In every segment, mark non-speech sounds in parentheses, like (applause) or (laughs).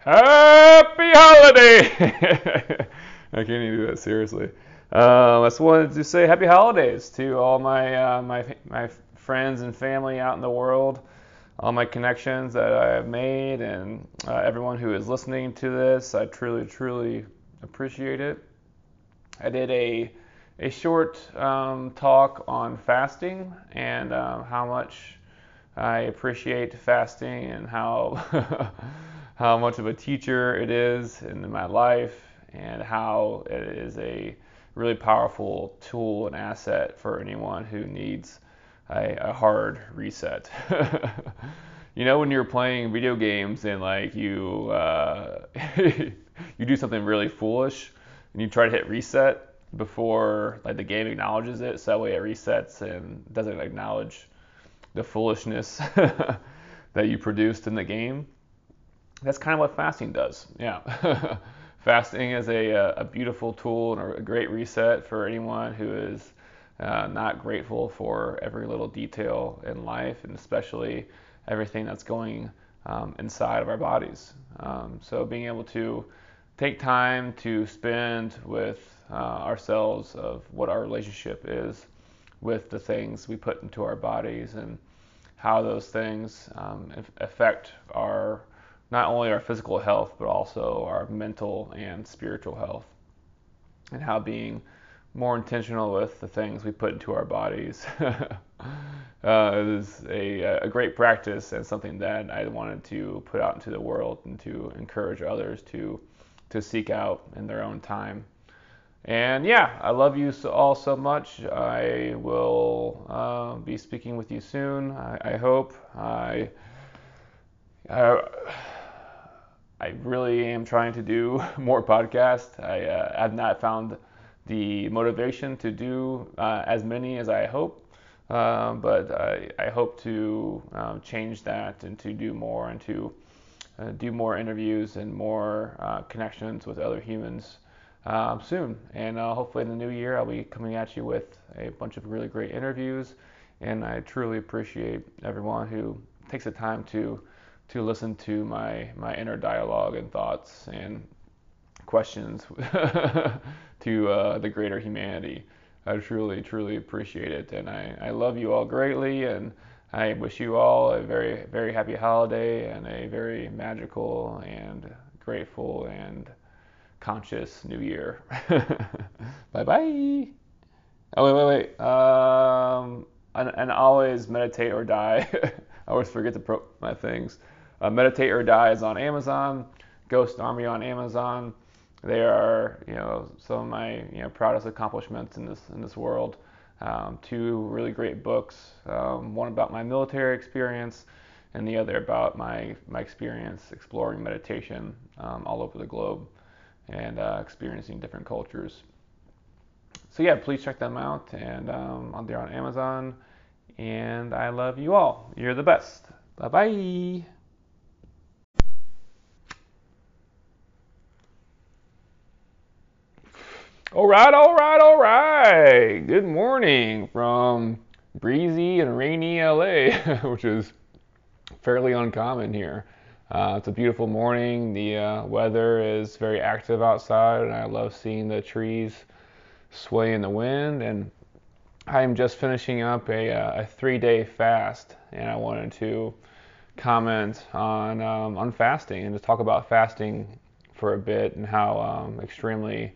Happy holiday! (laughs) I can't even do that seriously. Um, I just wanted to say happy holidays to all my uh, my my friends and family out in the world, all my connections that I have made, and uh, everyone who is listening to this. I truly, truly appreciate it. I did a a short um, talk on fasting and um, how much I appreciate fasting and how (laughs) how much of a teacher it is in my life and how it is a really powerful tool and asset for anyone who needs a, a hard reset. (laughs) you know when you're playing video games and like you uh, (laughs) you do something really foolish and you try to hit reset before like the game acknowledges it, so that way it resets and doesn't acknowledge the foolishness (laughs) that you produced in the game. That's kind of what fasting does. Yeah. (laughs) fasting is a, a beautiful tool and a great reset for anyone who is uh, not grateful for every little detail in life and especially everything that's going um, inside of our bodies. Um, so being able to take time to spend with uh, ourselves of what our relationship is with the things we put into our bodies and how those things um, affect our not only our physical health but also our mental and spiritual health and how being more intentional with the things we put into our bodies (laughs) uh, is a, a great practice and something that I wanted to put out into the world and to encourage others to to seek out in their own time. And yeah, I love you all so much. I will uh, be speaking with you soon. I, I hope. I, I, I really am trying to do (laughs) more podcasts. I uh, have not found the motivation to do uh, as many as I hope. Uh, but I, I, hope to um, change that and to do more and to uh, do more interviews and more uh, connections with other humans um, soon. And uh, hopefully in the new year, I'll be coming at you with a bunch of really great interviews. And I truly appreciate everyone who takes the time to to listen to my my inner dialogue and thoughts and questions (laughs) to uh, the greater humanity. I truly, truly appreciate it, and I, I love you all greatly, and I wish you all a very, very happy holiday and a very magical and grateful and conscious new year. (laughs) bye bye. Oh, wait, wait, wait. Um, and, and always meditate or die. (laughs) I always forget to pro my things. Uh, meditate or die is on Amazon. Ghost Army on Amazon. They are, you know, some of my you know proudest accomplishments in this in this world. Um, two really great books. Um, one about my military experience, and the other about my my experience exploring meditation um, all over the globe and uh, experiencing different cultures. So yeah, please check them out, and um, they're on Amazon. And I love you all. You're the best. Bye bye. All right, all right, all right. Good morning from breezy and rainy LA, (laughs) which is fairly uncommon here. Uh, it's a beautiful morning. The uh, weather is very active outside, and I love seeing the trees sway in the wind. And I am just finishing up a, uh, a three-day fast, and I wanted to comment on um, on fasting and just talk about fasting for a bit and how um, extremely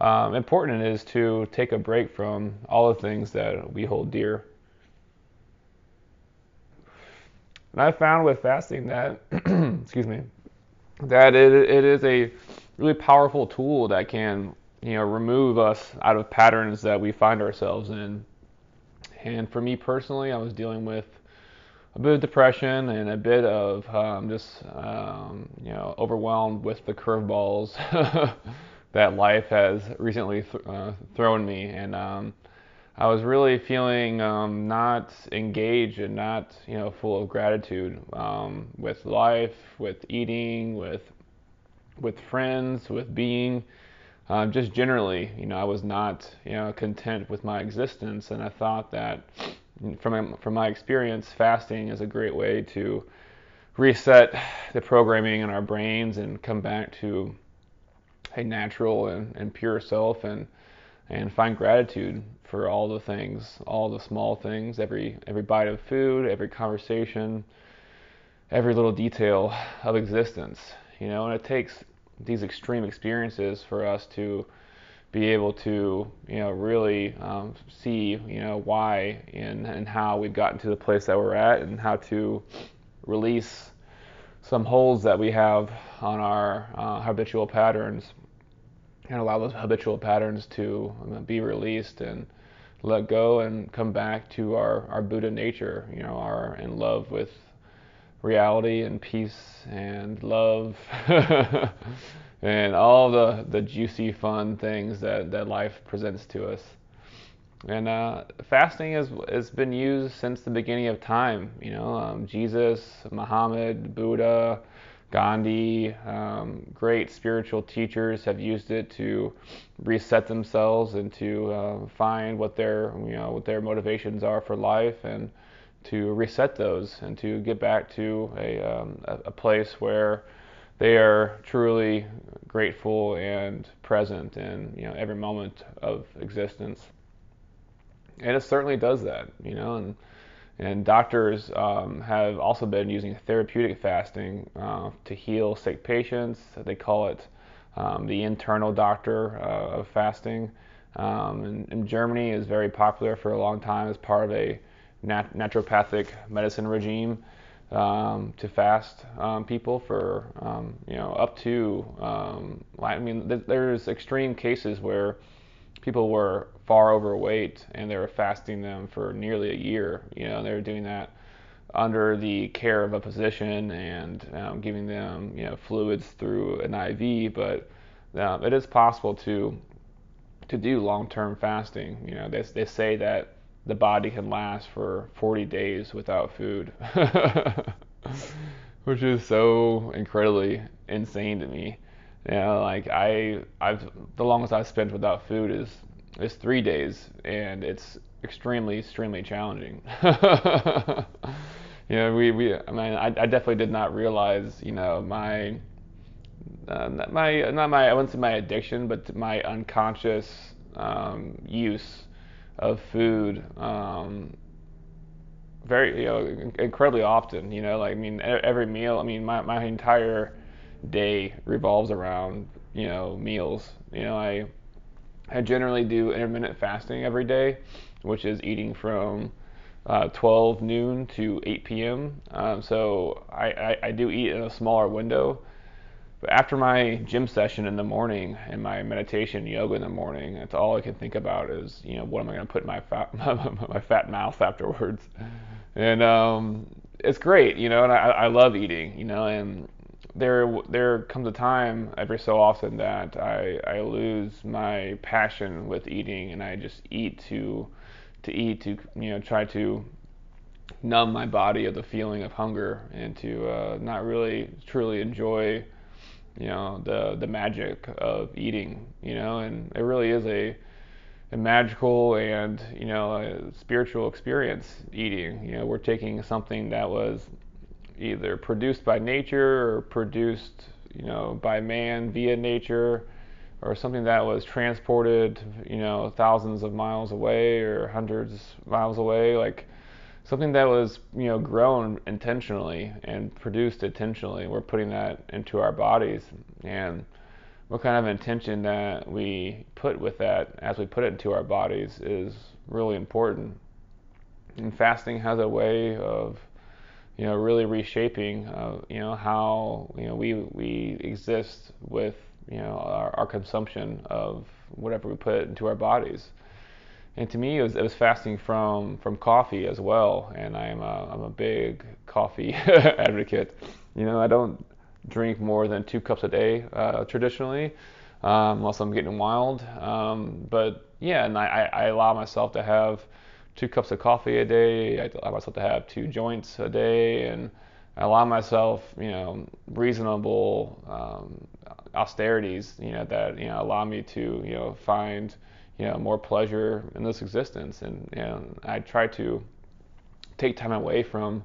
um, important it is to take a break from all the things that we hold dear. And I found with fasting that, (clears throat) excuse me, that it, it is a really powerful tool that can, you know, remove us out of patterns that we find ourselves in. And for me personally, I was dealing with a bit of depression and a bit of um, just, um, you know, overwhelmed with the curveballs (laughs) that life has recently th- uh, thrown me. And um, I was really feeling um, not engaged and not, you know, full of gratitude um, with life, with eating, with with friends, with being, um, just generally. You know, I was not, you know, content with my existence, and I thought that, from from my experience, fasting is a great way to reset the programming in our brains and come back to a natural and, and pure self and and find gratitude for all the things, all the small things, every every bite of food, every conversation, every little detail of existence. You know, and it takes these extreme experiences for us to be able to, you know, really um, see, you know, why and, and how we've gotten to the place that we're at and how to release some holds that we have on our uh, habitual patterns and allow those habitual patterns to um, be released and let go and come back to our, our Buddha nature, you know, our in love with reality and peace and love (laughs) and all the, the juicy fun things that, that life presents to us. And uh, fasting has, has been used since the beginning of time. You know, um, Jesus, Muhammad, Buddha, Gandhi, um, great spiritual teachers have used it to reset themselves and to uh, find what their you know what their motivations are for life and to reset those and to get back to a, um, a place where they are truly grateful and present in you know every moment of existence. And it certainly does that, you know, and and doctors um, have also been using therapeutic fasting uh, to heal sick patients. They call it um, the internal doctor uh, of fasting. Um, and, and, Germany is very popular for a long time as part of a nat- naturopathic medicine regime um, to fast um, people for um, you know up to I mean th- there's extreme cases where people were far overweight and they were fasting them for nearly a year. You know, they were doing that under the care of a physician and um, giving them you know fluids through an IV. But um, it is possible to to do long-term fasting. You know, they they say that the body can last for 40 days without food. (laughs) Which is so incredibly insane to me. You know, like I, I've the longest I've spent without food is is three days, and it's extremely, extremely challenging. (laughs) you know, we, we, I mean, I, I definitely did not realize, you know, my, uh, my, not my, I wouldn't say my addiction, but my unconscious um, use of food. Um, very, you know, incredibly often. You know, like I mean, every meal. I mean, my my entire day revolves around you know meals. You know, I I generally do intermittent fasting every day, which is eating from uh, 12 noon to 8 p.m. Um, so I, I, I, do eat in a smaller window. But after my gym session in the morning and my meditation yoga in the morning, that's all I can think about is you know what am I going to put in my fat (laughs) my fat mouth afterwards, and um, it's great, you know, and I, I love eating, you know, and there there comes a time every so often that I, I lose my passion with eating and I just eat to to eat to you know try to numb my body of the feeling of hunger and to uh, not really truly enjoy you know the the magic of eating you know and it really is a a magical and you know a spiritual experience eating. You know we're taking something that was either produced by nature or produced, you know, by man via nature, or something that was transported, you know, thousands of miles away or hundreds of miles away, like something that was, you know, grown intentionally and produced intentionally. We're putting that into our bodies, and what kind of intention that we put with that as we put it into our bodies is really important. And fasting has a way of you know, really reshaping, uh, you know, how you know we we exist with you know our, our, consumption of whatever we put into our bodies. And to me, it was, it was fasting from from coffee as well. And I'm a, I'm a big coffee (laughs) advocate. You know, I don't drink more than two cups a day uh, traditionally, um, unless I'm getting wild. Um, but yeah, and I, I allow myself to have two cups of coffee a day. I allow myself to have two joints a day, and I allow myself, you know, reasonable um, austerities, you know, that you know allow me to, you know, find, you know, more pleasure in this existence. And you know, I try to take time away from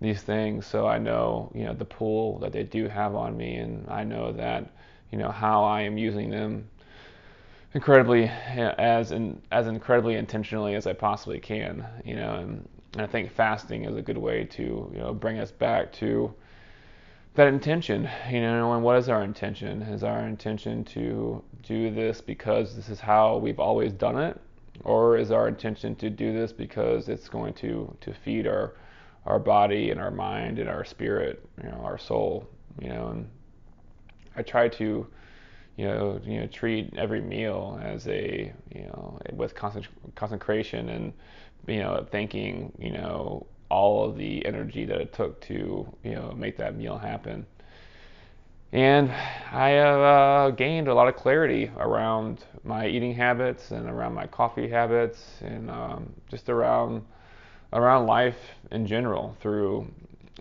these things so I know you know the pull that they do have on me and I know that you know how I am using them incredibly as in, as incredibly intentionally as I possibly can you know and, and I think fasting is a good way to you know bring us back to that intention you know and what is our intention? Is our intention to do this because this is how we've always done it? Or is our intention to do this because it's going to to feed our our body and our mind and our spirit, you know, our soul, you know, and I try to, you know, you know, treat every meal as a, you know, with concentration and, you know, thanking, you know, all of the energy that it took to, you know, make that meal happen. And I have uh, gained a lot of clarity around my eating habits and around my coffee habits and um, just around around life in general through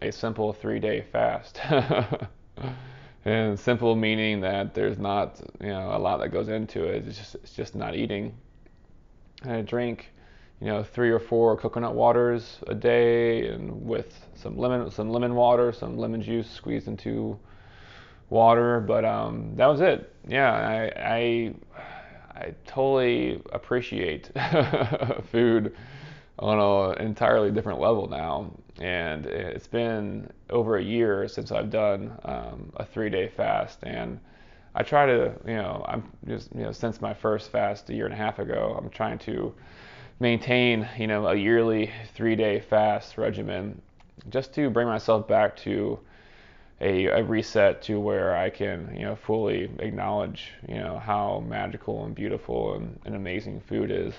a simple three day fast. (laughs) and simple meaning that there's not you know a lot that goes into it. It's just it's just not eating. And I drink you know three or four coconut waters a day and with some lemon some lemon water, some lemon juice squeezed into water. But um, that was it. Yeah, I I, I totally appreciate (laughs) food on an entirely different level now. And it's been over a year since I've done um, a three day fast. And I try to, you know, I'm just, you know, since my first fast a year and a half ago, I'm trying to maintain, you know, a yearly three day fast regimen just to bring myself back to a, a, reset to where I can, you know, fully acknowledge, you know, how magical and beautiful and, and amazing food is.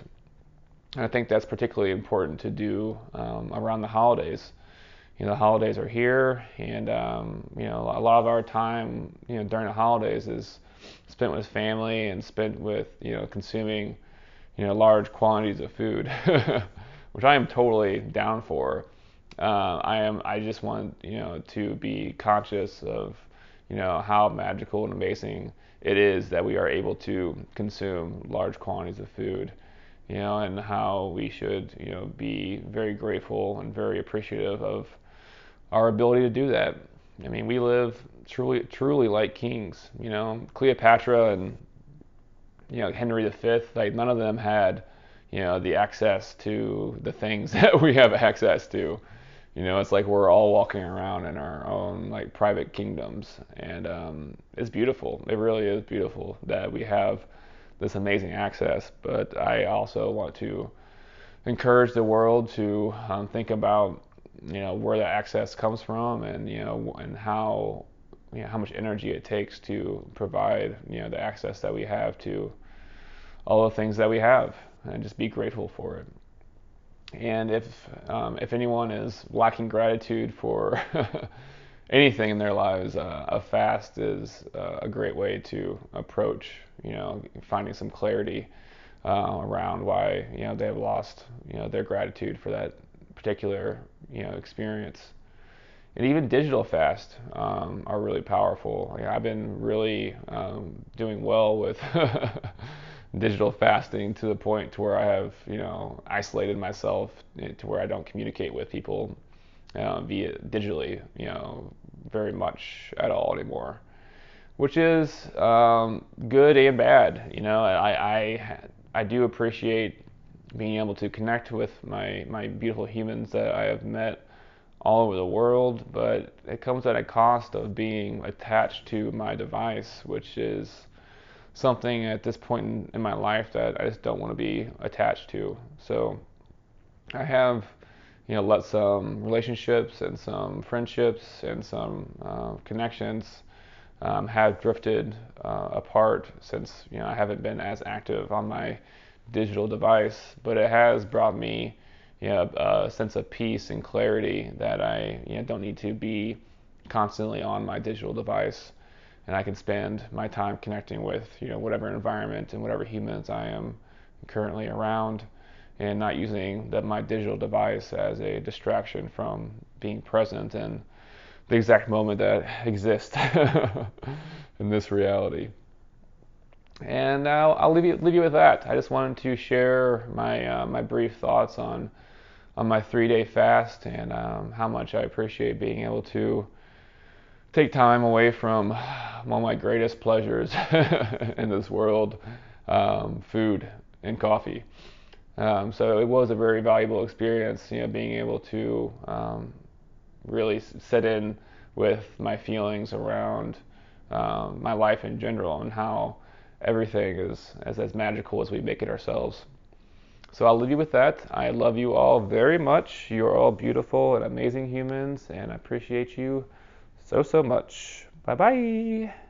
And I think that's particularly important to do um, around the holidays. You know, the holidays are here, and um, you know, a lot of our time, you know, during the holidays is spent with family and spent with, you know, consuming, you know, large quantities of food, (laughs) which I am totally down for. Uh, I am. I just want, you know, to be conscious of, you know, how magical and amazing it is that we are able to consume large quantities of food you know, and how we should, you know, be very grateful and very appreciative of our ability to do that. I mean, we live truly, truly like kings. You know, Cleopatra and you know Henry V. Like none of them had, you know, the access to the things (laughs) that we have access to. You know, it's like we're all walking around in our own like private kingdoms, and um, it's beautiful. It really is beautiful that we have this amazing access. But I also want to encourage the world to um, think about you know where the access comes from and you know and how you know how much energy it takes to provide you know the access that we have to all the things that we have and just be grateful for it. And if um, if anyone is lacking gratitude for (laughs) anything in their lives, uh, a fast is uh, a great way to approach, you know, finding some clarity uh, around why, you know, they have lost, you know, their gratitude for that particular, you know, experience. And even digital fast um, are really powerful. I've been really um, doing well with (laughs) digital fasting to the point to where I have, you know, isolated myself to where I don't communicate with people uh, via digitally, you know, very much at all anymore, which is um, good and bad. You know, I, I I do appreciate being able to connect with my my beautiful humans that I have met all over the world, but it comes at a cost of being attached to my device, which is something at this point in, in my life that I just don't want to be attached to. So I have you know, let some relationships and some friendships and some uh, connections um, have drifted uh, apart since you know I haven't been as active on my digital device, but it has brought me you know, a sense of peace and clarity that I you know, don't need to be constantly on my digital device, and I can spend my time connecting with you know whatever environment and whatever humans I am currently around and not using my digital device as a distraction from being present in the exact moment that (laughs) exists (laughs) in this reality. And I'll, I'll, leave, you, leave you with that. I just wanted to share my, uh, my brief thoughts on on my three day fast and um, how much I appreciate being able to take time away from one of my greatest pleasures (laughs) in this world um, food and coffee. Um, so it was a very valuable experience, you know, being able to um, really sit in with my feelings around um, my life in general and how everything is as, as magical as we make it ourselves. So I'll leave you with that. I love you all very much. You're all beautiful and amazing humans, and I appreciate you so, so much. Bye bye.